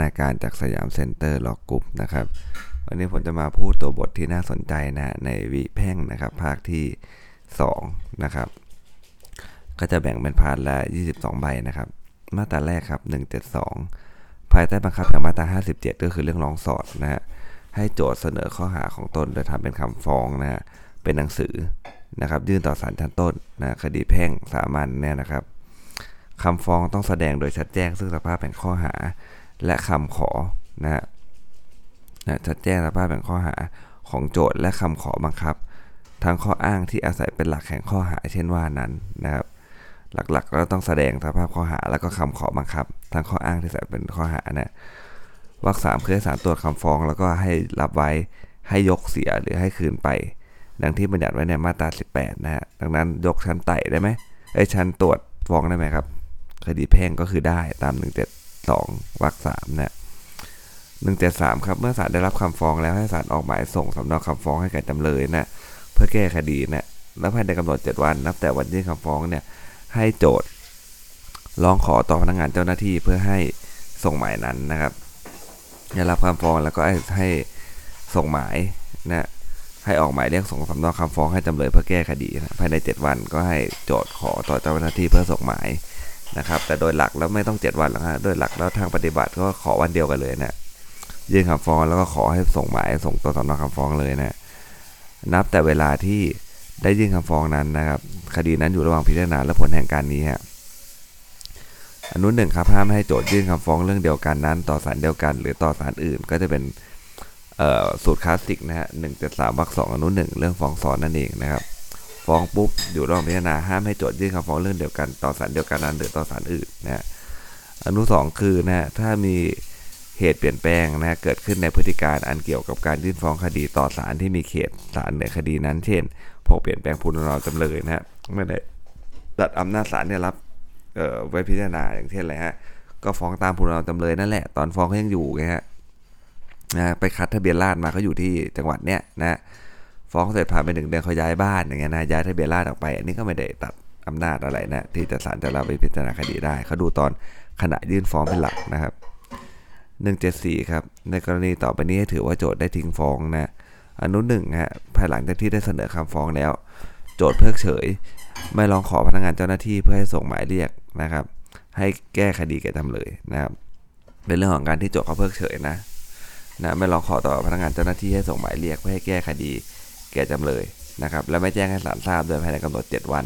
นาการจาก Siam Center Law Group นะครับวันนี้ผมจะมาพูดตัวบทที่น่าสนใจนะในวิแพ่งนะครับ ภาคที่2นะครับก็จะแบ่งเป็น part ละ 22 ใบนะครับ มาตราแรกครับ 172 ภายใต้บังคับอย่างมาตรา 57 ก็คือเรื่องร้องสอดนะฮะให้โจทก์เสนอข้อหาของตนโดยทำเป็นคำฟ้องนะฮะเป็นหนังสือนะครับ ยื่นต่อศาลชั้นต้นนะคดีแพ่งสามัญเนี่ยนะครับคำฟ้องต้องแสดงโดยชัดแจ้งซึ่งสภาพแห่งข้อหา และคำขอนะฮะนะแจ้งสภาพแห่งข้อหาของโจทย์และคำขอบังคับ ทั้งข้ออ้างที่อาศัยเป็นหลักแห่งข้อหาเช่นว่านั้นนะครับหลักๆเราต้องแสดงสภาพข้อหาแล้วก็คำขอบังคับ ทั้งข้ออ้างที่ใส่เป็นข้อหานะวรรคสามคือให้ศาลตรวจคำฟ้องแล้วก็ให้รับไว้ให้ยกเสียหรือให้คืนไป ดังที่บัญญัติไว้ในมาตรา 18 นะฮะดังนั้นยกชั้นไต่ได้ไหมไอ้ชั้นตรวจฟ้องได้ไหมครับ คดีแพ่งก็คือได้ตาม 2วรรคสามนะ173 ครับเมื่อศาลได้รับคำฟ้องแล้วให้ศาลออกหมายส่งสำเนาคำฟ้องให้แก่จำเลยนะเพื่อแก้คดีนะและภายในกำหนด 7 วันนับแต่วันยื่นคำฟ้องเนี่ยให้โจทย์ร้องขอต่อพนักงานเจ้าหน้าที่เพื่อให้ส่งหมายนั้นนะครับได้รับคำฟ้องแล้วก็ให้ส่งหมายนะให้ออกหมายเรียกส่งสำเนาคำฟ้องให้จำเลยเพื่อแก้คดีนะภายใน 7 วันก็ให้โจทย์ขอต่อเจ้าหน้าที่เพื่อส่งหมาย นะครับ แต่โดยหลักแล้วไม่ต้อง 7 วันหรอกฮะโดยหลักแล้วทางปฏิบัติก็ขอวันเดียวกันเลยนะยื่นคำฟ้องแล้วก็ขอให้ส่งหมายส่งตัวสำเนาคำฟ้องเลยนะนับแต่เวลาที่ได้ยื่นคำฟ้องนั้นนะครับ คดีนั้นอยู่ระหว่างพิจารณาและผลแห่งการนี้ฮะอนุหนึ่งครับห้ามให้โจทยื่นคำฟ้องเรื่องเดียวกันนั้น ต่อศาลเดียวกัน หรือต่อศาลอื่นก็จะเป็นสูตรคลาสสิกนะฮะหนึ่งเจ็ดสามวรรคสองอนุหนึ่งเรื่องฟ้องซ้อนนั่นเองนะครับ ฟ้องปุ๊บอยู่ระหว่างพิจารณาห้ามให้โจทยื่นคำฟ้องเรื่องเดียวกันต่อศาลเดียวกันนั้นหรือต่อศาลอื่นนะฮะอนุสองคือนะถ้ามีเหตุเปลี่ยนแปลงนะเกิดขึ้นในพฤติการอันเกี่ยวกับการยื่นฟ้องคดีต่อศาลที่มีเขตศาลในคดีนั้น เช่นพอเปลี่ยนแปลงผู้ดำเนินจำเลยนะฮะไม่ได้ตัดอำนาจศาลเนี่ยรับเอ่อไว้พิจารณาอย่างเช่นอะไรฮะก็ฟ้องตามผู้ดำเนินจำเลยนั่นแหละ ตอนฟ้องเขายังอยู่ไงฮะนะไปคัดทะเบียนราษมาเขาอยู่ที่จังหวัดเนี้ยนะ ฟ้องเสร็จผ่านไปหนึ่งเดือนเขาย้ายบ้านอย่างเงี้ยนะย้ายทะเบียนราษฎรออกไป อันนี้ก็ไม่ได้ตัดอำนาจอะไรนะที่จะศาลจะรับไปพิจารณาคดีได้เขาดูตอนขณะยื่นฟ้องเป็นหลักนะครับ 174 ครับ ในกรณีต่อไปนี้ถือว่าโจทย์ได้ทิ้งฟ้องนะอนุหนึ่งฮะภายหลังจากที่ได้เสนอคำฟ้องแล้ว โจทย์เพิกเฉย ไม่ร้องขอพนักงานเจ้าหน้าที่เพื่อให้ส่งหมายเรียกนะครับ ให้แก้คดีแก่จำเลยนะครับเป็นเรื่องของการที่โจทย์เขาเพิกเฉยนะนะไม่ร้องขอต่อพนักงานเจ้าหน้าที่ให้ส่งหมายเรียกเพื่อให้แก้คดี แก่จำเลยนะครับและไม่แจ้งให้ศาลทราบโดยภายในกำหนด 7 วัน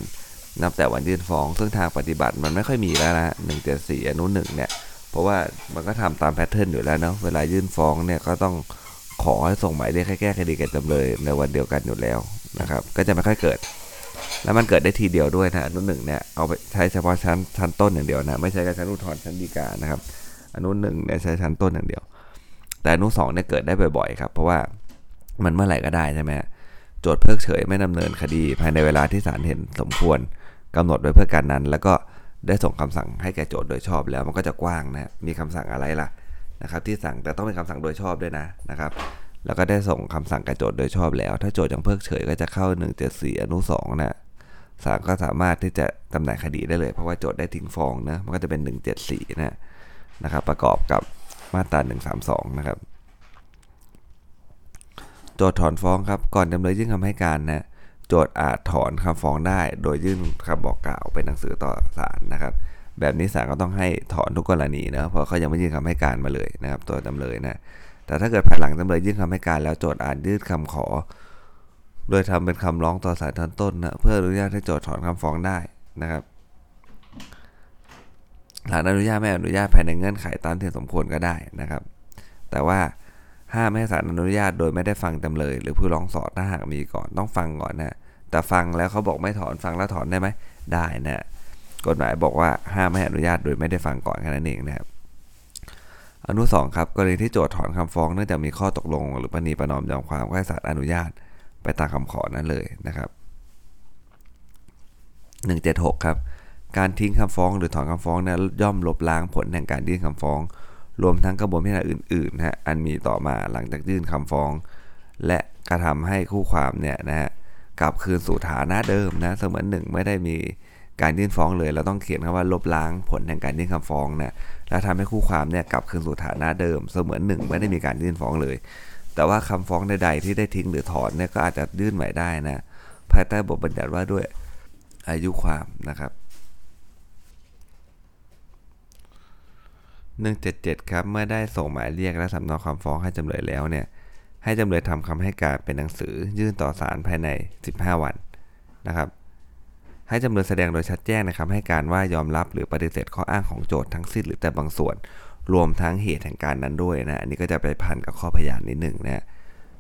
นับแต่วันยื่นฟ้อง ซึ่งทางปฏิบัติมันไม่ค่อยมีแล้วนะ174อนุหนึ่งเนี่ยเพราะว่ามันก็ทำตามแพทเทิร์นอยู่แล้วเนาะเวลายื่นฟ้องเนี่ยก็ต้องขอให้ส่งหมายเรียกให้แก้คดีแก่จำเลยในวันเดียวกันอยู่แล้วนะครับก็จะไม่ค่อยเกิด แล้วมันเกิดได้ทีเดียวด้วยนะอนุหนึ่งเนี่ยเอาไปใช้เฉพาะชั้นชั้นต้นอย่างเดียวนะไม่ใช่กับชั้นอุทธรณ์ชั้นฎีกานะครับอนุหนึ่งเนี่ยใช้ชั้นต้นอย่างเดียว แต่อนุสองเนี่ยเกิดได้บ่อยๆครับเพราะว่ามันเมื่อไหร่ก็ได้ใช่ไหม โจทย์เพิกเฉยไม่ดำเนินคดี ภายในเวลาที่ศาลเห็นสมควรกำหนดไว้เพื่อการนั้น แล้วก็ได้ส่งคำสั่งให้แก่โจทย์โดยชอบแล้วมันก็จะกว้างนะมีคำสั่งอะไรล่ะนะครับที่สั่งแต่ต้องเป็นคำสั่งโดยชอบด้วยนะนะครับแล้วก็ได้ส่งคำสั่งแก่โจทย์โดยชอบแล้ว ถ้าโจทย์ยังเพิกเฉยก็จะเข้า 174 อนุ2นะศาลก็สามารถที่จะตำแหน่งคดีได้เลย เพราะว่าโจทย์ได้ทิ้งฟ้องนะมันก็จะเป็น 174นะนะครับประกอบกับมาตรา132นะครับ โจทย์ถอนฟ้องครับ ก่อนจำเลยยื่นคำให้การนะโจทย์อาจถอนคำฟ้องได้ โดยยื่นคำบอกกล่าวเป็นหนังสือต่อศาลนะครับ แบบนี้ศาลก็ต้องให้ถอนทุกกรณีนะเพราะเขายังไม่ยื่นคำให้การมาเลยนะครับ ตัวจำเลยนะแต่ถ้าเกิดภายหลังจำเลยยื่นคำให้การแล้วโจทย์อาจยื่นคำขอ โดยทำเป็นคำร้องต่อศาลชั้นต้นนะเพื่ออนุญาตให้โจทย์ถอนคำฟ้องได้นะครับศาลอนุญาตไม่อนุญาตภายในเงื่อนไขตามที่สมควรก็ได้นะครับ แต่ว่า ห้ามให้ศาลอนุญาตโดยไม่ได้ฟังจำเลย หรือผู้ร้องสอดถ้าหากมีก่อนต้องฟังก่อนนะแต่ฟังแล้วเขาบอกไม่ถอนฟังแล้วถอนได้ไหมได้นะกฎหมายบอกว่าห้ามไม่อนุญาตโดยไม่ได้ฟังก่อนแค่นั้นเองนะครับอนุสองครับกรณีที่โจทย์ถอนคำฟ้องเนื่องจากมีข้อตกลง หรือปณีประนอมยอมความก็ให้ศาลอนุญาตไปตามคำขอนั้นเลยนะครับ176ครับการทิ้งคำฟ้องหรือถอนคำฟ้องนั้นย่อมลบล้างผลแห่งการยื่นคำฟ้อง รวมทั้งกระบวนการอื่นๆนะฮะอันมีต่อมาหลังจากยื่นคำฟ้อง และกระทำให้คู่ความเนี่ยนะฮะกลับคืนสู่ฐานะเดิมนะเสมือนหนึ่งไม่ได้มีการยื่นฟ้องเลย เราต้องเขียนคำว่าลบล้างผลแห่งการยื่นคำฟ้องนะแล้วทำให้คู่ความเนี่ยกลับคืนสู่ฐานะเดิม เสมือนหนึ่งไม่ได้มีการยื่นฟ้องเลย แต่ว่าคำฟ้องใดๆที่ได้ทิ้งหรือถอนเนี่ยก็อาจจะยื่นใหม่ได้นะภายใต้บทบัญญัติว่าด้วยอายุความนะครับ 177 ครับ เมื่อได้ส่งหมายเรียกและสำเนาคำฟ้องให้จำเลยแล้วเนี่ย ให้จำเลยทำคำให้การเป็นหนังสือยื่นต่อศาลภายใน 15 วันนะครับ ให้จำเลยแสดงโดยชัดแจ้งในคำให้การว่ายอมรับหรือปฏิเสธข้ออ้างของโจทย์ทั้งสิ้นหรือแต่บางส่วน รวมทั้งเหตุแห่งการนั้นด้วยนะ อันนี้ก็จะไปพันกับข้อพยานนิดหนึ่งนะ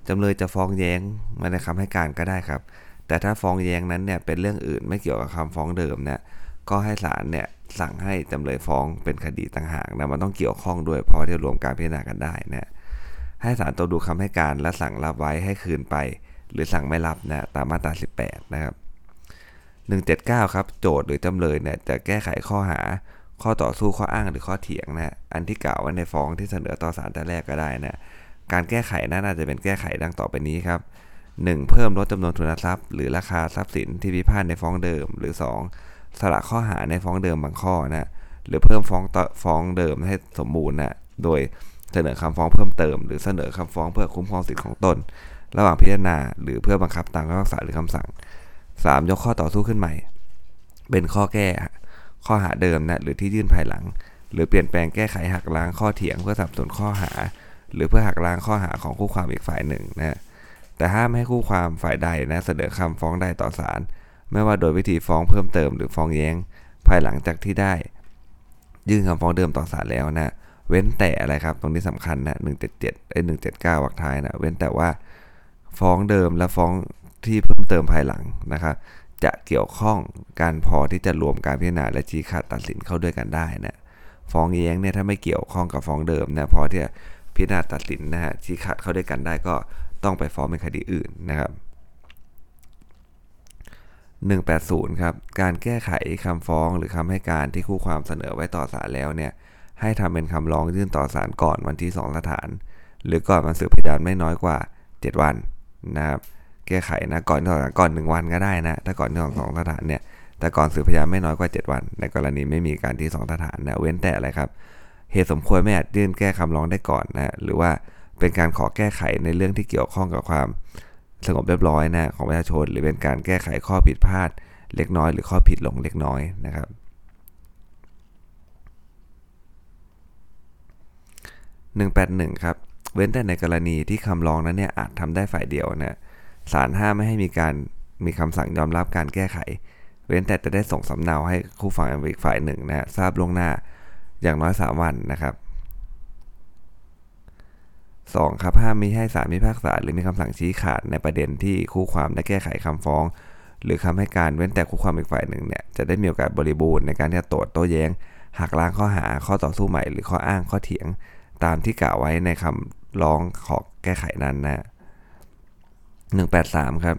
จำเลยจะฟ้องแย้งมาในคำให้การก็ได้ครับ แต่ถ้าฟ้องแย้งนั้นเนี่ยเป็นเรื่องอื่นไม่เกี่ยวกับคำฟ้องเดิมเนี่ยก็ให้ศาลเนี่ย สั่งให้จำเลยฟ้องเป็นคดีต่างหากนะมันต้องเกี่ยวข้องด้วยเพราะที่รวมการพิจารณากันได้นะให้ศาลตัวดูคำให้การและสั่งรับไว้ให้คืนไป หรือสั่งไม่รับนะตามมาตรา 18 นะครับ 179 ครับ โจทย์หรือจำเลยเนี่ยจะแก้ไขข้อหาข้อต่อสู้ข้ออ้างหรือข้อเถียงนะอันที่กล่าวไว้ในฟ้องที่เสนอต่อศาลแต่แรกก็ได้นะการแก้ไขนั้นอาจจะเป็นแก้ไขดังต่อไปนี้ครับ 1. เพิ่มลดจำนวนทุนทรัพย์ หรือราคาทรัพย์สินที่พิพาทในฟ้องเดิม หรือ 2. สละข้อหาในฟ้องเดิมบางข้อนะหรือเพิ่มฟ้องต่อฟ้องเดิมให้สมบูรณ์นะโดยเสนอคำฟ้องเพิ่มเติม หรือเสนอคำฟ้องเพื่อคุ้มครองสิทธิของตน ระหว่างพิจารณา หรือเพื่อบังคับตามคำพิพากษาหรือคำสั่ง 3. ยกข้อต่อสู้ขึ้นใหม่ เป็นข้อแก้ข้อหาเดิมนะหรือที่ยื่นภายหลัง หรือเปลี่ยนแปลงแก้ไขหักล้างข้อเถียงเพื่อสับสนข้อหา หรือเพื่อหักล้างข้อหาของคู่ความอีกฝ่ายหนึ่งนะแต่ห้ามให้คู่ความฝ่ายใดนะเสนอคำฟ้องใดต่อศาล ไม่ว่าโดยวิธีฟ้องเพิ่มเติมหรือฟ้องแย้ง ภายหลังจากที่ได้ ยื่นคำฟ้องเดิมต่อศาลแล้วนะเว้นแต่อะไรครับ ตรงนี้สำคัญนะ177ไอ้179วรรคท้ายนะเว้นแต่ว่าฟ้องเดิมและฟ้องที่เพิ่มเติมภายหลังนะครับ จะเกี่ยวข้องการพอที่จะรวมการพิจารณาและชี้ขาดตัดสินเข้าด้วยกันได้นะฟ้องแย้งเนี่ยถ้าไม่เกี่ยวข้องกับฟ้องเดิมนะพอที่จะพิจารณาตัดสินนะฮะชี้ขาดเข้าด้วยกันได้ก็ต้องไปฟ้องเป็นคดีอื่นนะครับ 180 ครับ การแก้ไขคำฟ้องหรือคำให้การที่คู่ความเสนอไว้ต่อศาลแล้วเนี่ยให้ทำเป็นคำร้องยื่นต่อศาลก่อนวันที่ 2 สถาน หรือก่อนวันสืบพยานไม่น้อยกว่า 7 วันนะครับแก้ไขนะก่อนต่อศาลก่อน1วันก็ได้นะถ้าก่อนที่สองสถานเนี่ยแต่ก่อนสืบพยานไม่น้อยกว่า 7 วัน ในกรณีไม่มีการที่ 2 สถานนะเว้นแต่อะไรครับ เหตุสมควรไม่อาจยื่นแก้คำร้องได้ก่อนนะหรือว่าเป็นการขอแก้ไขในเรื่องที่เกี่ยวข้องกับความ สงบเรียบร้อยนะของประชาชน หรือเป็นการแก้ไขข้อผิดพลาดเล็กน้อย หรือข้อผิดหลงเล็กน้อยนะครับ 181 ครับ เว้นแต่ในกรณีที่คำร้องนั้นเนี่ยอาจทำได้ฝ่ายเดียวนะศาลห้ามไม่ให้มีการมีคำสั่งยอมรับการแก้ไข เว้นแต่จะได้ส่งสำเนาให้คู่ฝั่งอีกฝ่ายหนึ่งนะทราบล่วงหน้าอย่างน้อย 3 วันนะครับ 2. ครับห้ามมีให้ศาลมีพากษาหรือมีคำสั่งชี้ขาดในประเด็นที่คู่ความได้แก้ไขคำฟ้อง หรือคำให้การเว้นแต่คู่ความอีกฝ่ายหนึ่งเนี่ยจะได้มีโอกาสบริบูรณ์ในการที่จะตรวจโต้แย้งหักล้างข้อหาข้อต่อสู้ใหม่ หรือข้ออ้างข้อเถียง ตามที่กล่าวไว้ในคำร้องขอแก้ไขนั้นนะ183 ครับ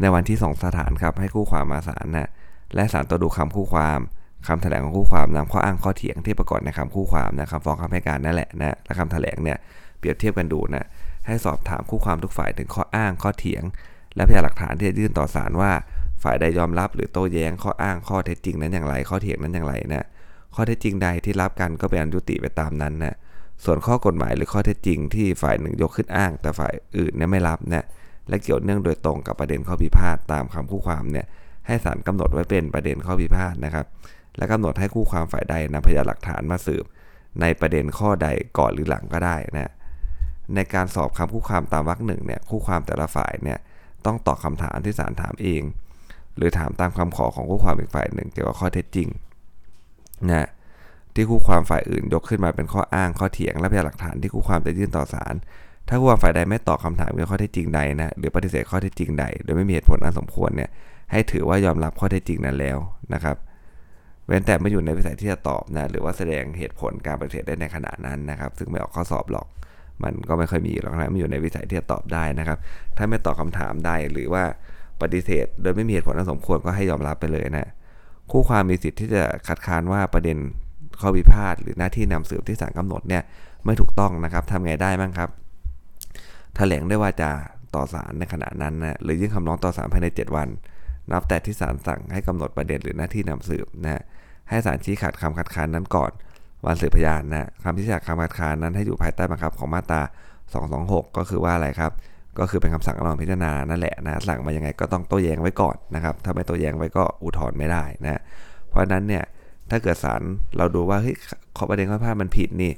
ในวันที่ 2 สถานครับให้คู่ความมาศาลนะและศาลตัวดูคำคู่ความคำแถลงของคู่ความนำข้ออ้างข้อเถียงที่ปรากฏในคำคู่ความนะคำฟ้องคำให้การนั่นแหละนะและคำแถลงเนี่ย เปรียบเทียบกันดูนะให้สอบถามคู่ความทุกฝ่ายถึงข้ออ้างข้อเถียง และพยานหลักฐานที่จะยื่นต่อศาลว่า ฝ่ายใดยอมรับหรือโต้แย้งข้ออ้างข้อเท็จจริงนั้นอย่างไร ข้อเถียงนั้นอย่างไรนะข้อเท็จจริงใดที่รับกันก็เป็นอันยุติไปตามนั้นนะส่วนข้อกฎหมายหรือข้อเท็จจริงที่ฝ่ายหนึ่งยกขึ้นอ้าง แต่ฝ่ายอื่นเนี่ยไม่รับนะและเกี่ยวเนื่องโดยตรงกับประเด็นข้อพิพาทตามคำคู่ความเนี่ยให้ศาลกำหนดไว้เป็นประเด็นข้อพิพาทนะครับ และกำหนดให้คู่ความฝ่ายใดนำพยานหลักฐานมาสืบ ในประเด็นข้อใดก่อนหรือหลังก็ได้นะ ในการสอบคำคู่ความตามวรรคหนึ่งเนี่ยคู่ความแต่ละฝ่ายเนี่ยต้องตอบคาถามที่ศาลถามเอง หรือถามตามคำขอของคู่ความอีกฝ่ายหนึ่งเกี่ยวกับข้อเท็จจริงนะที่คู่ความฝ่ายอื่นยกขึ้นมาเป็นข้ออ้างข้อเถียง และพยานหลักฐานที่คู่ความจะยื่นต่อศาลถ้าคู่ความฝ่ายใดไม่ตอบคาถามเกี่ยวกับข้อเท็จจริงใดนะหรือปฏิเสธข้อเท็จจริงใดโดยไม่มีเหตุผลอันสมควรเนี่ยให้ถือว่ายอมรับข้อเท็จจริงนั้นแล้วนะครับเว้นแต่ไม่อยู่ในวิสัยที่จะตอบนะหรือว่าแสดงเหตุผลการปฏิเสธได้ในขณะนั้นนะครับ ซึ่งไม่ออกข้อสอบหรอก มันก็ไม่ค่อยมีหรอกนะไม่อยู่ในวิสัยที่จะตอบได้นะครับ ถ้าไม่ตอบคาถามได้หรือว่าปฏิเสธ โดยไม่มีเหตุผลสมควรก็ให้ยอมรับไปเลยนะคู่ความมีสิทธิ์ที่จะคัดค้านว่าประเด็นข้อพิพาทหรือหน้าที่นำสืบที่ศาลกำหนดเนี่ยไม่ถูกต้องนะครับทำไงได้บ้างครับแถลงได้ว่าจะต่อศาลในขณะนั้นนะหรือยื่นคำร้องต่อศาลภายใน 7 วัน นับแต่ที่ศาลสั่งให้กำหนดประเด็นหรือหน้าที่นำสืบนะให้ศาลชี้ขาดคำคัดค้านนั้นก่อน วันสืบพยานนะคำชี้ขาคำคัดค้านนั้นให้อยู่ภายใต้บังคับของมาตรา 226 ก็คือว่าอะไรครับ ก็คือเป็นคำสั่งรองพิจารณานั่นแหละนะสั่งมายังไงก็ต้องโต้แย้งไว้ก่อนนะครับ ถ้าไม่โต้แย้งไว้ก็อุทธรณ์ไม่ได้นะเพราะฉะนั้นเนี่ยถ้าเกิดศาลเราดูว่าเฮ้ยข้อประเด็นข้อพลาดมันผิดนี่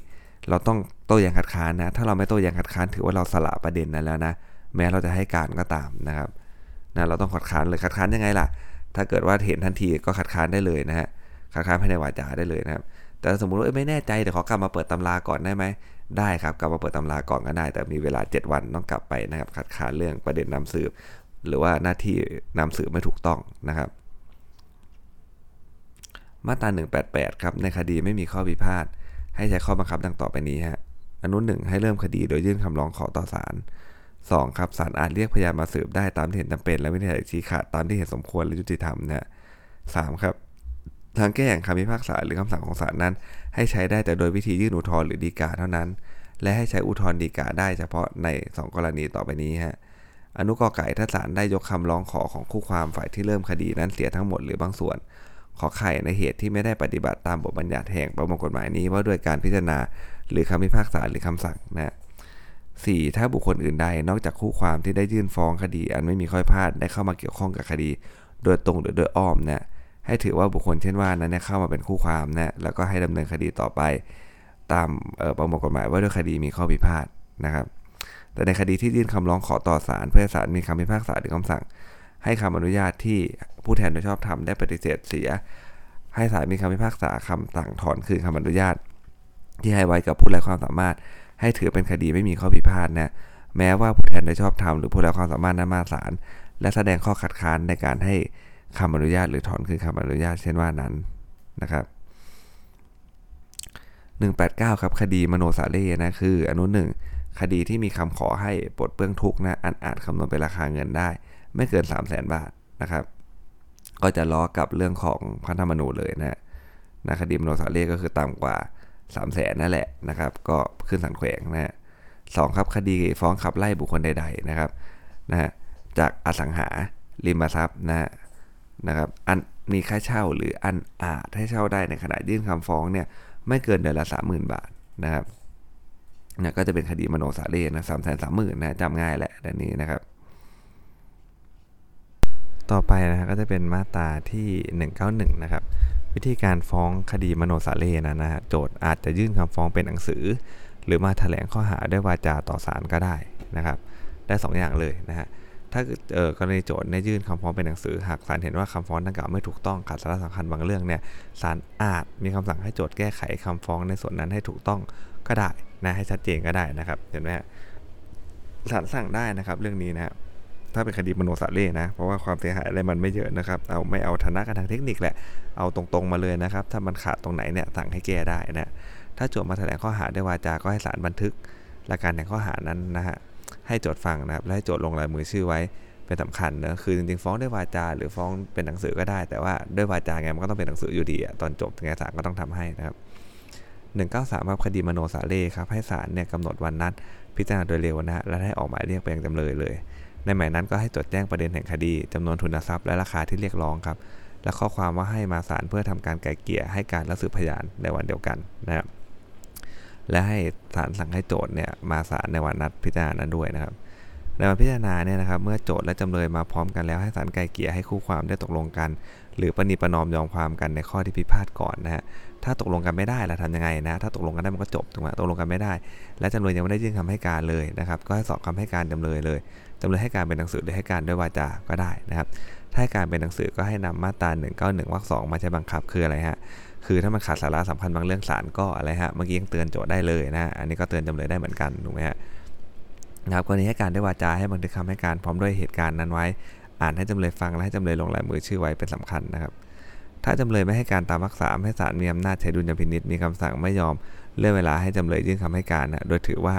เราต้องโต้แย้งคัดค้านนะ ถ้าเราไม่โต้แย้งคัดค้านถือว่าเราสละประเด็นนั้นแล้วนะแม้เราจะให้การก็ตามนะครับนะเราต้องคัดค้านเลยคัดค้านยังไงล่ะ ถ้าเกิดว่าเห็นทันทีก็คัดค้านได้เลยนะฮะคัดค้านภายในวาจาได้เลยนะครับ แต่สมมุติว่าไม่แน่ใจเดี๋ยวขอกลับมาเปิดตำราก่อนได้ไหมได้ครับกลับมาเปิดตำราก่อนก็ได้ แต่มีเวลา 7 วันต้องกลับไปนะครับคัดค้านเรื่องประเด็นนำสืบ หรือว่าหน้าที่นำสืบไม่ถูกต้องนะครับ มาตรา 188 ครับในคดีไม่มีข้อพิพาทให้ใช้ข้อบังคับดังต่อไปนี้ฮะอนุหนึ่งให้เริ่มคดีโดยยื่นคำร้องขอต่อศาล 2. ครับศาลอาจเรียกพยานมาสืบได้ตามที่เห็นจำเป็น และวินิจฉัยชี้ขาดตามที่เห็นสมควรและยุติธรรมนะสามครับ ทางแก้แห่างคำพิพากษาหรือคำสั่งของศาลนั้น ให้ใช้ได้แต่โดยวิธียื่นอุทธรณ์หรือฎีกาเท่านั้น และให้ใช้อุทธรณ์ฎีกาได้เฉพาะใน 2 กรณีต่อไปนี้ฮะอนุกอไก่ถ้าศาลได้ยกคำร้องขอของคู่ความฝ่ายที่เริ่มคดีนั้นเสียทั้งหมดหรือบางส่วน ขอไข่ในเหตุที่ไม่ได้ปฏิบัติตามบทบัญญัติแห่งประมวลกฎหมายนี้ว่าด้วยการพิจารณาหรือคำพิพากษาหรือคำสั่งนะ 4. ถ้าบุคคลอื่นใดนอกจากคู่ความที่ได้ยื่นฟ้องคดี อันไม่มีข้อพลาดได้เข้ามาเกี่ยวข้องกับคดี โดยตรงหรือโดยอ้อมเนี่ย ให้ถือว่าบุคคลเช่นว่านั้นเข้ามาเป็นคู่ความนะแล้วก็ให้ดำเนินคดีต่อไป ตามประมวลกฎหมายว่าด้วยคดีมีข้อพิพาทนะครับ แต่ในคดีที่ยื่นคำร้องขอต่อศาลเพื่อศาลมีคำพิพากษาหรือคำสั่ง ให้คำอนุญาตที่ผู้แทนโดยชอบธรรมได้ปฏิเสธเสีย ให้ศาลมีคำพิพากษาคำสั่งถอนคืนคำอนุญาต ที่ให้ไว้กับผู้ไร้ความสามารถ ให้ถือเป็นคดีไม่มีข้อพิพาทนะแม้ว่าผู้แทนโดยชอบธรรมหรือผู้ไร้ความสามารถนั้นมาศาลและแสดงข้อคัดค้านในการให้ คำอนุญาตหรือถอนคืนคำอนุญาตเช่นว่านั้นนะครับ 189 ครับคดีมโนสาเล่นะคืออนุหนึ่งคดีที่มีคำขอให้ปลดเปลื้องทุกข์นะอันอาจคำนวณเป็นราคาเงินได้ ไม่เกิน 3 0 0แสนบาทนะครับ ก็จะล้อกับเรื่องของพันธรรมนูญเลยนะนะคดีมโนสาเล่ก็คือต่ำกว่า 3 0 0แสนนั่นแหละนะครับ ก็ขึ้นสันแขวงนะสองครับคดีฟ้องขับไล่บุคคลใด ๆนะครับนะจากอสังหาริมทรัพย์นะ นะครับอันมีค่าเช่าหรืออันอาจให้เช่าได้ในขณะยื่นคำฟ้องเนี่ยไม่เกินเดือนละสามหมื่นบาทนะครับนะก็จะเป็นคดีมโนสาเรนะสามแสนสามหมื่นนะจำง่ายแหละดังนี้นะครับ ต่อไปนะก็จะเป็นมาตราที่ 191 นะครับ วิธีการฟ้องคดีมโนสาเรนะนะฮะโจทย์อาจจะยื่นคำฟ้องเป็นหนังสือ หรือมาแถลงข้อหาด้วยวาจาต่อศาลก็ได้นะครับ ได้2อย่างเลยนะฮะ ถ้าเออกรณีโจทย์ได้ยื่นคำฟ้องเป็นหนังสือ หากศาลเห็นว่าคำฟ้องดังกล่าวไม่ถูกต้องขัดสาระสำคัญบางเรื่องเนี่ยศาลอาจมีคำสั่งให้โจทย์แก้ไขคำฟ้องในส่วนนั้นให้ถูกต้องก็ได้นะให้ชัดเจนก็ได้นะครับเห็นไหมฮะศาลสั่งได้นะครับ เรื่องนี้นะถ้าเป็นคดีมโนสาเล่นะ เพราะว่าความเสียหายอะไรมันไม่เยอะนะครับ เอาไม่เอาฐานะกันทางเทคนิคแหละ เอาตรงๆมาเลยนะครับ ถ้ามันขาดตรงไหนเนี่ยสั่งให้แก้ได้นะ ถ้าโจทย์มาแถลงข้อหาด้วยวาจาก็ให้ศาลบันทึกหลักการแห่งข้อหานั้นนะฮะ ให้โจทย์ฟังนะครับและให้โจทย์ลงลายมือชื่อไว้เป็นสำคัญนะคือจริงๆฟ้องด้วยวาจา หรือฟ้องเป็นหนังสือก็ได้ แต่ว่าด้วยวาจาไงมันก็ต้องเป็นหนังสืออยู่ดีตอนจบไงศาลก็ต้องทำให้นะครับ193ครับคดีมโนสาเล่ครับให้ศาลเนี่ยกำหนดวันนัด พิจารณาโดยเร็วนะและให้ออกหมายเรียกไปยังจำเลยเลย ในหมายนั้นก็ให้จดแจ้งประเด็นแห่งคดีจำนวนทุนทรัพย์และราคาที่เรียกร้องครับและข้อความว่าให้มาศาลเพื่อทำการไกลเกลี่ยให้การและสืบพยานในวันเดียวกันนะครับ และให้ศาลสั่งให้โจทย์เนี่ยมาศาลในวันนัดพิจารณานั้นด้วยนะครับในวันพิจารณาเนี่ยนะครับ เมื่อโจทย์และจำเลยมาพร้อมกันแล้วให้ศาลไกลเกลี่ยให้คู่ความได้ตกลงกัน หรือปณิประนอมยอมความกันในข้อที่พิพาทก่อนนะฮะถ้าตกลงกันไม่ได้เราทำยังไงนะ ถ้าตกลงกันได้มันก็จบถูกไหมตกลงกันไม่ได้ และจำเลยยังไม่ได้ยื่นคำให้การเลยนะครับ ก็ให้สอบคำให้การจำเลยเลยจำเลยให้การเป็นหนังสือหรือให้การด้วยวาจาก็ได้นะครับ ถ้าให้การเป็นหนังสือก็ให้นำมาตรา191วรรคสองมาใช้บังคับคืออะไรฮะ คือถ้ามันขาดสาระสำคัญบางเรื่องศาลก็อะไรฮะเมื่อกี้ยังเตือนโจทย์ได้เลยนะ อันนี้ก็เตือนจำเลยได้เหมือนกันถูกไหมฮะนะครับกรณีให้การด้วยวาจาให้บันทึกคำให้การพร้อมด้วยเหตุการณ์นั้นไว้ อ่านให้จำเลยฟังและให้จำเลยลงลายมือชื่อไว้เป็นสำคัญนะครับถ้าจำเลยไม่ให้การตามวรรคสามให้ศาลมีอำนาจใช้ดุลยพินิษมีคำสั่งไม่ยอมเลื่อนเวลาให้จำเลยยื่นคำให้การนะโดยถือว่า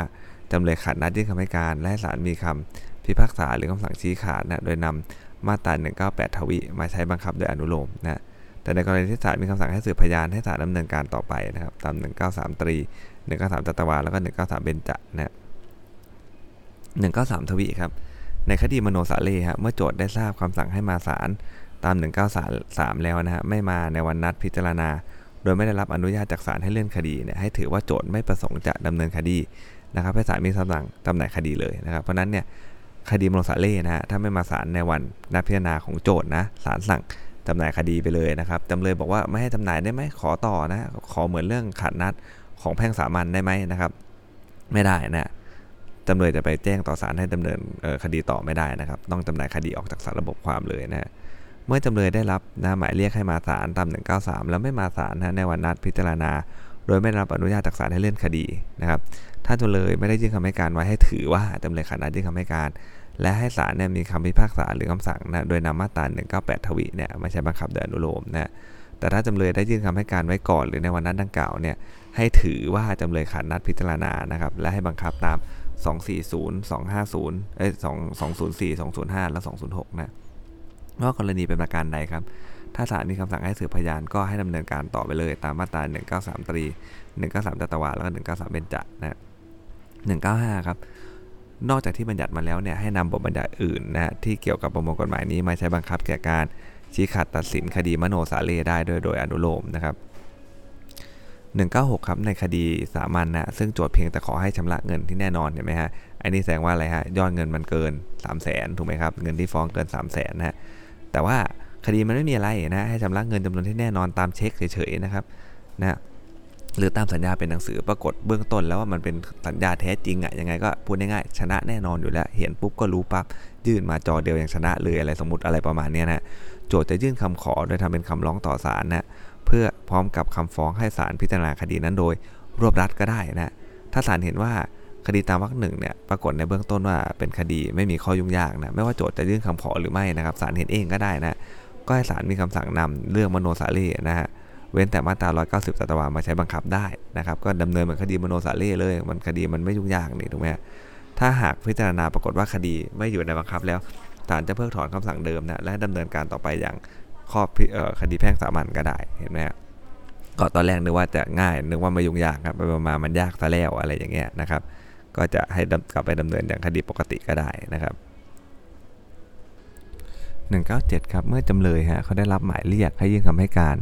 จำเลยขาดนัดยื่นคำให้การ และศาลมีคำพิพากษาหรือคำสั่งชี้ขาดนะโดยนำมาตรา198 ทวีมาใช้บังคับโดยอนุโลมนะ แต่ในกรณีที่ศาลมีคำสั่งให้สืบพยานให้ศาลดำเนินการต่อไปนะครับตาม 193 ตรี 193จัตวาแล้วก็ 193 เบญจะนะ193 ทวีครับ ในคดีมโนสาเล่ฮะเมื่อโจทย์ได้ทราบคำสั่งให้มาศาลตาม 193 แล้วนะฮะไม่มาในวันนัดพิจารณา โดยไม่ได้รับอนุญาตจากศาลให้เลื่อนคดีเนี่ยให้ถือว่าโจทย์ไม่ประสงค์จะดำเนินคดีนะครับให้ศาลมีคำสั่งจำหน่ายคดีเลยนะครับเพราะนั้นเนี่ยคดีมโนสาเล่นะฮะถ้าไม่มาศาลในวันนัดพิจารณาของโจทย์นะศาลสั่ง จำหน่ายคดีไปเลยนะครับจำเลยบอกว่าไม่ให้จำหน่ายได้ไหมขอต่อนะ ขอเหมือนเรื่องขัดนัดของแพ่งสามัญได้ไหมนะครับ ไม่ได้นะจำเลยจะไปแจ้งต่อศาลให้ดำเนินคดีต่อไม่ได้นะครับ ต้องจำหน่ายคดีออกจากสารระบบความเลยนะเมื่อจำเลยได้รับนะหมายเรียกให้มาศาลตาม 193 แล้วไม่มาศาลนะในวันนัดพิจารณา โดยไม่รับอนุญาตจากศาลให้เลื่อนคดีนะครับ ถ้าจำเลยไม่ได้ยื่นคำให้การไว้ให้ถือว่าจำเลยขัดนัดยื่นคำให้การ และให้ศาลเนี่ยมีคำพิพากษาหรือคำสั่งนะโดยนำมาตรา198 ทวีเนี่ยไม่ใช่บังคับโดยอนุโลมนะแต่ถ้าจำเลยได้ยื่นคำให้การไว้ก่อน หรือในวันนั้นดังกล่าวเนี่ยให้ถือว่าจำเลยขาดนัดพิจารณานะครับและให้บังคับตาม 240 250เอ้ย2 204 205 และ 206 นะว่ากรณีเป็นประการใดครับ ถ้าศาลมีคำสั่งให้สืบพยานก็ให้ดำเนินการต่อไปเลย ตามมาตรา193ตรี193ตตวาแล้วก็193เบญจนะ195 ครับ นอกจากที่บัญญัติมาแล้วเนี่ยให้นำบทบัญญัติอื่นนะที่เกี่ยวกับประมวลกฎหมายนี้มาใช้บังคับแก่การชี้ขาดตัดสินคดีมโนสาเลได้โดยโดยอนุโลมนะครับ196 ครับในคดีสามัญนนะซึ่งโจทย์เพียงแต่ขอให้ชำระเงินที่แน่นอนเห็นไหมฮะอันนี้แสดงว่าอะไรฮะยอดเงินมันเกิน 3 0 0แสนถูกไหมครับเงินที่ฟ้องเกิน 3 0 0แสนนะฮะแต่ว่าคดีมันไม่มีอะไรนะให้ชำระเงินจำนวนที่แน่นอนตามเช็คเฉยๆนะครับนะ หรือตามสัญญาเป็นหนังสือปรากฏเบื้องต้นแล้วว่ามันเป็นสัญญาแท้จริงอะยังไงก็พูดง่ายๆชนะแน่นอนอยู่แล้ว เห็นปุ๊บก็รู้ปั๊บยื่นมาจอเดียวอย่างชนะเลยอะไรสมมติอะไรประมาณนี้นะโจทย์จะยื่นคำขอโดยทำเป็นคำร้องต่อศาลนะเพื่อพร้อมกับคำฟ้องให้ศาลพิจารณาคดีนั้นโดย รวบรัดก็ได้นะถ้าศาลเห็นว่าคดีตามวรรคหนึ่งเนี่ยปรากฏในเบื้องต้นว่าเป็นคดีไม่มีข้อยุ่งยากนะไม่ว่าโจทย์จะยื่นคำขอหรือไม่นะครับศาลเห็นเองก็ได้นะก็ให้ศาลมีคำสั่งนำเรื่องมโนสาลีนะฮะ เว้นแต่มาตรา 190สัตวามาใช้บังคับได้นะครับ ก็ดำเนินเหมือนคดีมโนสาลีเลย มันคดีมันไม่ยุ่งยากนี่ถูกไหมถ้าหากพิจารณาปรากฏว่าคดีไม่อยู่ในบังคับแล้วศาลจะเพิกถอนคำสั่งเดิมนะและดำเนินการต่อไปอย่างข้อคดีแพ่งสามัญก็ได้เห็นไหมก็ตอนแรกนึกว่าจะง่ายนึกว่าไม่ยุ่งยากครับไปมามันยากซะแล้วอะไรอย่างเงี้ยนะครับ ก็จะให้กลับไปดำเนินอย่างคดีปกติก็ได้นะครับ197 ครับ เมื่อจำเลยฮะเขาได้รับหมายเรียกให้ยื่นคำให้การ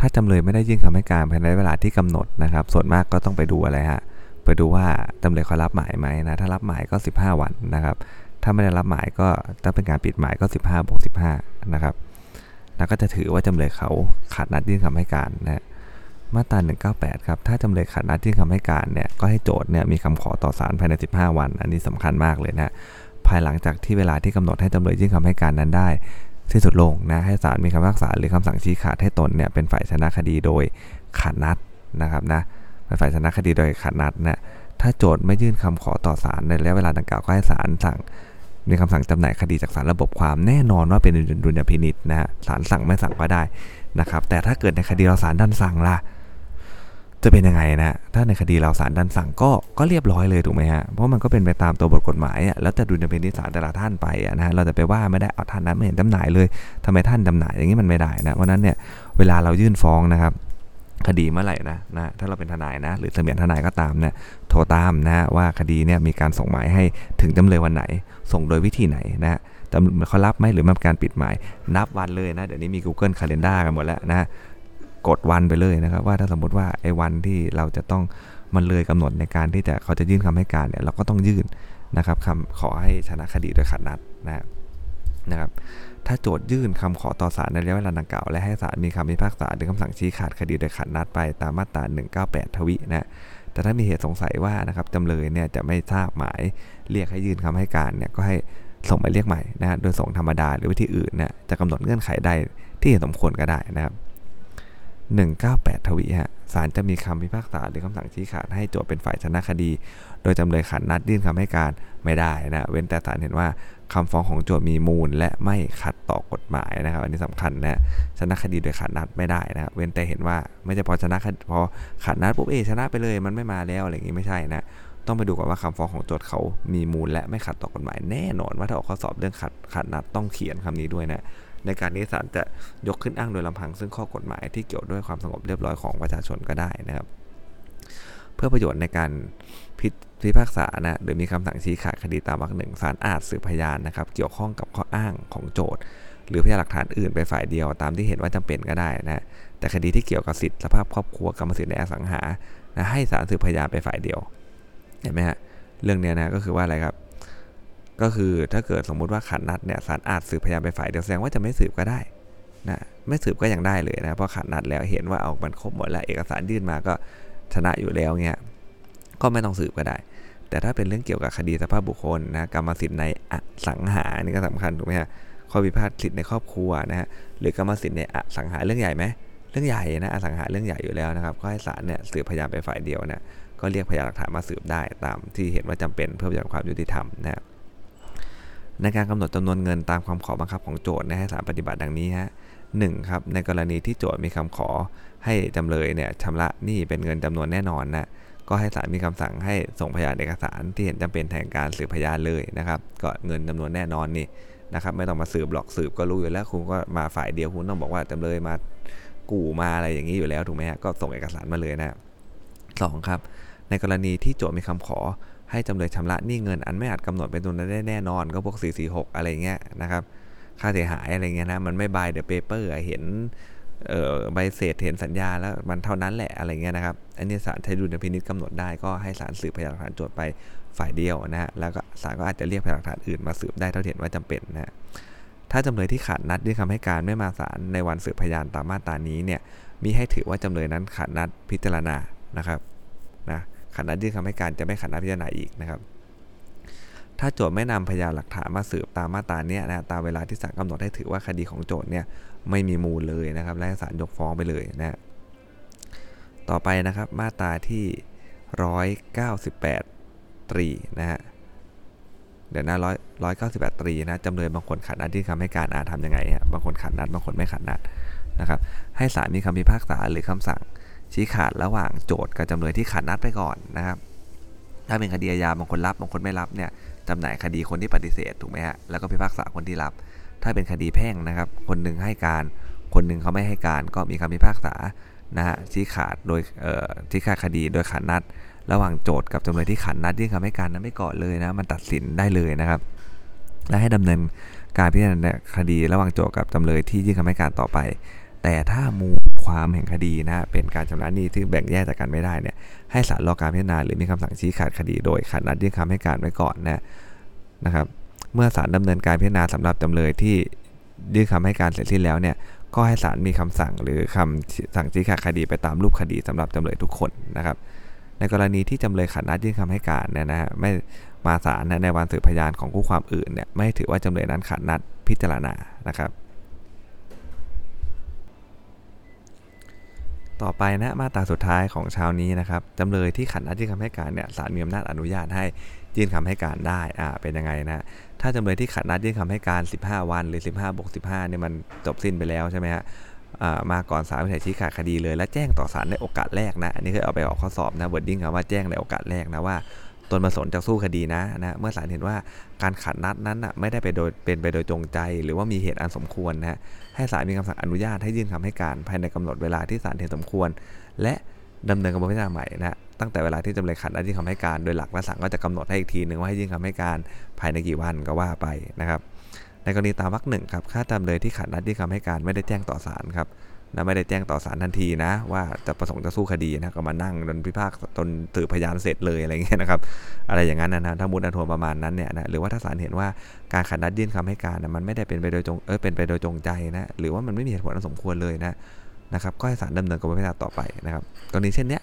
ถ้าจำเลยไม่ได้ยื่นคำให้การภายในเวลาที่กำหนดนะครับ ส่วนมากก็ต้องไปดูอะไรฮะไปดูว่าจำเลยเขารับหมายไหมนะถ้ารับหมายก็ 15 วันนะครับ ถ้าไม่ได้รับหมายก็ถ้าเป็นการปิดหมายก็ 15บวก15นะครับแล้วก็จะถือว่าจำเลยเขาขาดนัดยื่นคำให้การนะมาตรา198 ครับ ถ้าจำเลยขาดนัดยื่นคำให้การเนี่ย ก็ให้โจทย์เนี่ยมีคำขอต่อศาลภายใน 15 วัน อันนี้สำคัญมากเลยนะ ภายหลังจากที่เวลาที่กำหนดให้จำเลยยื่นคำให้การนั้นได้ สิ้นสุดลงนะให้ศาลมีคำพิพากษาหรือคำสั่งชี้ขาดให้ตนเนี่ยเป็นฝ่ายชนะคดีโดยขาดนัดนะครับนะเป็นฝ่ายชนะคดีโดยขาดนัดนะถ้าโจทย์ไม่ยื่นคำขอต่อศาลในระยะเวลาดังกล่าวก็ให้ศาลสั่งมีคำสั่งจำหน่ายคดีจากศาลระบบความแน่นอนว่าเป็นดุลยพินิษนะฮะศาลสั่งไม่สั่งก็ได้นะครับแต่ถ้าเกิดในคดีเราศาลดันสั่งล่ะ จะเป็นยังไงนะ ถ้าในคดีเราศาลดันสั่งก็ก็เรียบร้อยเลยถูกไหมฮะ เพราะมันก็เป็นไปตามตัวบทกฎหมายอะแล้วแต่ดุลยพินิจศาลแต่ละท่านไปอะนะเราจะไปว่าไม่ได้เอาท่านนั้นไม่เห็นจำหน่ายเลยทำไมท่านจำหน่ายอย่างนี้มันไม่ได้นะเพราะนั้นเนี่ยเวลาเรายื่นฟ้องนะครับคดีเมื่อไหร่นะนะถ้าเราเป็นทนายนะ หรือเสมียนทนายก็ตามนะโทรตามนะว่าคดีเนี่ยมีการส่งหมายให้ถึงจำเลยวันไหน ส่งโดยวิธีไหนนะจำเขารับไหมหรือมันการปิดหมาย นับวันเลยนะ เดี๋ยวนี้มี Google Calendar กันหมดแล้วนะ กดวันไปเลยนะครับ ว่าถ้าสมมติว่าไอ้วันที่เราจะต้องมันเลยกำหนดในการที่จะเขาจะยื่นคำให้การเนี่ยเราก็ต้องยื่นนะครับคำขอให้ชนะคดีโดยขัดนัดนะนะครับถ้าโจทยื่นคำขอต่อศาลในระยะเวลาดังกล่าวและให้ศาลมีคำพิพากษาหรือคำสั่งชี้ขาดคดีโดยขัดนัดไปตามมาตรา 198 ทวินะแต่ถ้ามีเหตุสงสัยว่านะครับจำเลยเนี่ยจะไม่ทราบหมายเรียกให้ยื่นคำให้การเนี่ยก็ให้ส่งหมายเรียกใหม่นะโดยส่งธรรมดาหรือวิธีอื่นเนี่ยจะกำหนดเงื่อนไขใดที่สมควรก็ได้นะครับ 198 ทวีฮะศาลจะมีคำพิพากษาหรือคำสั่งชี้ขาดให้โจทย์เป็นฝ่ายชนะคดี โดยจำเลยขัดนัดยื่นคำให้การไม่ได้นะเว้นแต่ศาลเห็นว่าคำฟ้องของโจทย์มีมูล และไม่ขัดต่อกฎหมายนะครับ อันนี้สำคัญนะชนะคดีโดยขัดนัดไม่ได้นะเว้นแต่เห็นว่าไม่ใช่พอชนะพอขัดนัดปุ๊บเอชนะไปเลยมันไม่มาแล้วอะไรอย่างนี้ไม่ใช่นะต้องไปดูก่อนว่าคำฟ้องของโจทย์เขามีมูล และไม่ขัดต่อกฎหมายแน่นอนว่าถ้าออกข้อสอบเรื่องขัดขัดนัดต้องเขียนคำนี้ด้วยนะ ในการนี้ศาลจะยกขึ้นอ้างโดยลำพัง ซึ่งข้อกฎหมายที่เกี่ยวด้วยความสงบเรียบร้อยของประชาชนก็ได้นะครับ เพื่อประโยชน์ในการพิพากษานะหรือมีคำสั่งชี้ขาดคดีตามวรรคหนึ่งศาลอาจสืบพยานนะครับ เกี่ยวข้องกับข้ออ้างของโจทย์หรือพยานหลักฐานอื่นไปฝ่ายเดียวตามที่เห็นว่าจำเป็นก็ได้นะแต่คดีที่เกี่ยวกับสิทธิสภาพครอบครัวกรรมสิทธิ์ในอสังหานะให้ศาลสืบพยานไปฝ่ายเดียวเห็นไหมฮะเรื่องนี้นะก็คือว่าอะไรครับ ก็คือถ้าเกิดสมมุติว่าขัดนัดเนี่ยศาลอาจสืบพยานไปฝ่ายเดียวแสดงว่าจะไม่สืบก็ได้นะไม่สืบก็ยังได้เลยนะเพราะขัดนัดแล้วเห็นว่าเอามันครบหมดแล้วเอกสารยื่นมาก็ชนะอยู่แล้วเงี้ยก็ไม่ต้องสืบก็ได้ แต่ถ้าเป็นเรื่องเกี่ยวกับคดีสภาพบุคคลนะกรรมสิทธิ์ในอสังหานี่ก็สำคัญถูกไหมฮะข้อพิพาทสิทธิ์ในครอบครัวนะฮะหรือกรรมสิทธิ์ในอสังหาเรื่องใหญ่ไหมเรื่องใหญ่นะอสังหาเรื่องใหญ่อยู่แล้วนะครับ ก็ให้ศาลเนี่ยสืบพยานไปฝ่ายเดียวนะก็เรียกพยานหลักฐานมาสืบได้ตามที่เห็นว่าจำเป็นเพื่อประโยชน์ความยุติธรรมนะ ในการกำหนดจำนวนเงินตามคำขอบังคับของโจทย์นะให้ศาลปฏิบัติดังนี้ฮะหนึ่งครับในกรณีที่โจทย์มีคำขอให้จำเลยเนี่ยชำระหนี้เป็นเงินจำนวนแน่นอนนะก็ให้ศาลมีคำสั่งให้ส่งพยานเอกสารที่เห็นจำเป็นแทนการสืบพยานเลยนะครับก็เงินจำนวนแน่นอนนี่นะครับไม่ต้องมาสืบหลอกสืบก็รู้อยู่แล้วคุณก็มาฝ่ายเดียวคุณต้องบอกว่าจำเลยมากู่มาอะไรอย่างนี้อยู่แล้วถูกไหมฮะก็ส่งเอกสารมาเลยนะสองครับในกรณีที่โจทย์มีคำขอ ให้จำเลยชำระหนี้เงินอันไม่อาจกำหนดเป็นตัวนั้นได้แน่นอนก็พวก 446 อะไรเงี้ยนะครับ ค่าเสียหายอะไรเงี้ยนะ มันไม่ by the paper เห็นใบเสร็จเห็นสัญญาแล้วมันเท่านั้นแหละอะไรเงี้ยนะครับ อันนี้ศาลใช้ดุลพินิจกำหนดได้ก็ให้ศาลสืบพยานหลักฐานโจทก์ไปฝ่ายเดียวนะฮะ แล้วก็ศาลก็อาจจะเรียกพยานหลักฐานอื่นมาสืบได้เท่าเห็นว่าจำเป็นนะ ถ้าจำเลยที่ขาดนัดยื่นคำให้การไม่มาศาลในวันสืบพยานตามมาตรานี้เนี่ย มีให้ถือว่าจำเลยนั้นขาดนัดพิจารณานะครับนะ ขาดนัดยื่นคำให้การจะไม่ขาดนัดพิจารณาอีกนะครับ ถ้าโจทย์ไม่นำพยานหลักฐานมาสืบตามมาตราเนี้ยนะตามเวลาที่ศาลกำหนดให้ถือว่าคดีของโจทย์เนี่ยไม่มีมูลเลยนะครับ และศาลยกฟ้องไปเลยนะต่อไปนะครับมาตราที่ 198 ตรีนะฮะเดี๋ยวนะร้อยร้อยเก้าสิบแปดตรีนะจำเลยบางคนขัดนัดที่คำให้การอาจทำยังไงฮะบางคนขัดนัดบางคนไม่ขัดนัดนะครับ ให้ศาลมีคำพิพากษาหรือคำสั่ง ชี้ขาดระหว่างโจทย์กับจำเลยที่ขัดนัดไปก่อนนะครับ ถ้าเป็นคดีอาญาบางคนรับบางคนไม่รับเนี่ยจำหน่ายคดีคนที่ปฏิเสธถูกไหมฮะแล้วก็พิพากษาคนที่รับ ถ้าเป็นคดีแพ่งนะครับ คนหนึ่งให้การ คนหนึ่งเขาไม่ให้การ ก็มีคำพิพากษานะฮะชี้ขาดโดยชี้ขาดคดีโดยขัดนัด ระหว่างโจทย์กับจำเลยที่ขัดนัดยื่นคำให้การนั้นไม่ก่อนเลยนะมันตัดสินได้เลยนะครับ และให้ดำเนินการพิจารณาคดีระหว่างโจทย์กับจำเลยที่ยื่นคำให้การต่อไป แต่ถ้ามูล ความแห่งคดีนะเป็นการชำระหนี้ที่แบ่งแยกจากกันไม่ได้เนี่ยให้ศาลรอการพิจารณาหรือมีคำสั่งชี้ขาดคดีโดยขัดนัดยื่นคำให้การไว้ก่อนนะนะครับ เมื่อศาลดำเนินการพิจารณาสำหรับจำเลยที่ยื่นคำให้การเสร็จสิ้นแล้วเนี่ยก็ให้ศาลมีคำสั่งหรือคำสั่งชี้ขาดคดีไปตามรูปคดีสำหรับจำเลยทุกคนนะครับ ในกรณีที่จำเลยขัดนัดยื่นคำให้การเนี่ยนะฮะไม่มาศาลในวันสืบพยานของคู่ความอื่นเนี่ยไม่ถือว่าจำเลยนั้นขัดนัดพิจารณานะครับ ต่อไปนะมาตราสุดท้ายของเช้านี้นะครับจำเลยที่ขาดนัดยื่นคำให้การเนี่ยศาลมีอำนาจอนุญาตให้ยื่นคำให้การได้อ่าเป็นยังไงนะถ้าจำเลยที่ขาดนัดยื่นคำให้การ 15 วันหรือ 15บวก15เนี่ยมันจบสิ้นไปแล้วใช่ไหมฮะมาก่อนศาลวินิจฉัยชี้ขาดคดีเลย และแจ้งต่อศาลในโอกาสแรกนะอันนี้เคยเอาไปออกข้อสอบนะ wording คำว่าแจ้งในโอกาสแรกนะว่า ตนประสงค์จะสู้คดีนะนะเมื่อศาลเห็นว่าการขาดนัดนั้นนะไม่ได้ไปโดยเป็นไปโดยจงใจ หรือว่ามีเหตุอันสมควรนะให้ศาลมีคำสั่งอนุญาตให้ยื่นคำให้การภายในกำหนดเวลาที่ศาลเห็นสมควร และดำเนินกระบวนการใหม่นะตั้งแต่เวลาที่จำเลยขัดนัดยื่นคำให้การโดยหลักและศาลก็จะกำหนดให้อีกทีหนึ่งว่าให้ยื่นคำให้การภายในกี่วันก็ว่าไปนะครับในกรณีตามวรรคหนึ่งครับค่าจำเลยที่ขัดนัดยื่นคำให้การไม่ได้แจ้งต่อศาลครับ นะไม่ได้แจ้งต่อศาลทันทีนะ ว่าจะประสงค์จะสู้คดีนะก็มานั่งจนพิพากษาจนสืบพยานเสร็จเลยอะไรเงี้ยนะครับ อะไรอย่างนั้นนะถ้ามุดอันทวนประมาณนั้นเนี่ยนะหรือว่าถ้าศาลเห็นว่าการขัดนัดยื่นคำให้การนะมันไม่ได้เป็นไปโดยจงเออเป็นไปโดยจงใจนะหรือว่ามันไม่มีเหตุผลอันสมควรเลยนะนะครับก็ให้ศาลดำเนินกระบวนการต่อไปนะครับกรณีเช่นเนี้ย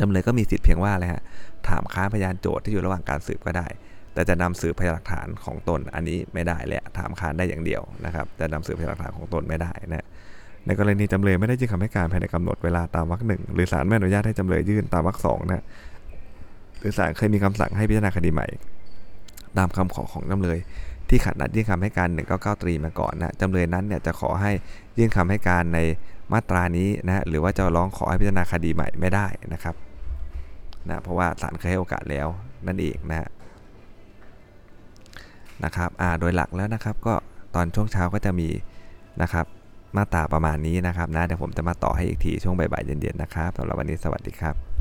จำเลยก็มีสิทธิ์เพียงว่าอะไรฮะถามค้านพยานโจทย์ที่อยู่ระหว่างการสืบก็ได้ แต่จะนำสืบพยานหลักฐานของตนอันนี้ไม่ได้แหละถามค้านได้อย่างเดียวนะครับจะนำสืบพยานหลักฐานของตนไม่ได้นะ ในกรณีจำเลยไม่ได้ยื่นคำให้การภายในกำหนดเวลาตามวรรคหนึ่งหรือศาลไม่อนุญาตให้จำเลยยื่นตามวรรคสองนะหรือศาลเคยมีคำสั่งให้พิจารณาคดีใหม่ ตามคำขอของจำเลย ที่ขัดนัดยื่นคำให้การ 199ตรีมาก่อนนะจำเลยนั้นเนี่ยจะขอให้ยื่นคำให้การในมาตรานี้นะหรือว่าจะร้องขอให้พิจารณาคดีใหม่ไม่ได้นะครับนะเพราะว่าศาลเคยให้โอกาสแล้วนั่นเองนะนะครับอ่าโดยหลักแล้วนะครับก็ตอนช่วงเช้าก็จะมีนะครับ มาตราประมาณนี้นะครับนะเดี๋ยวผมจะมาต่อให้อีกทีช่วงบ่ายๆเย็นๆนะครับสำหรับวันนี้สวัสดีครับ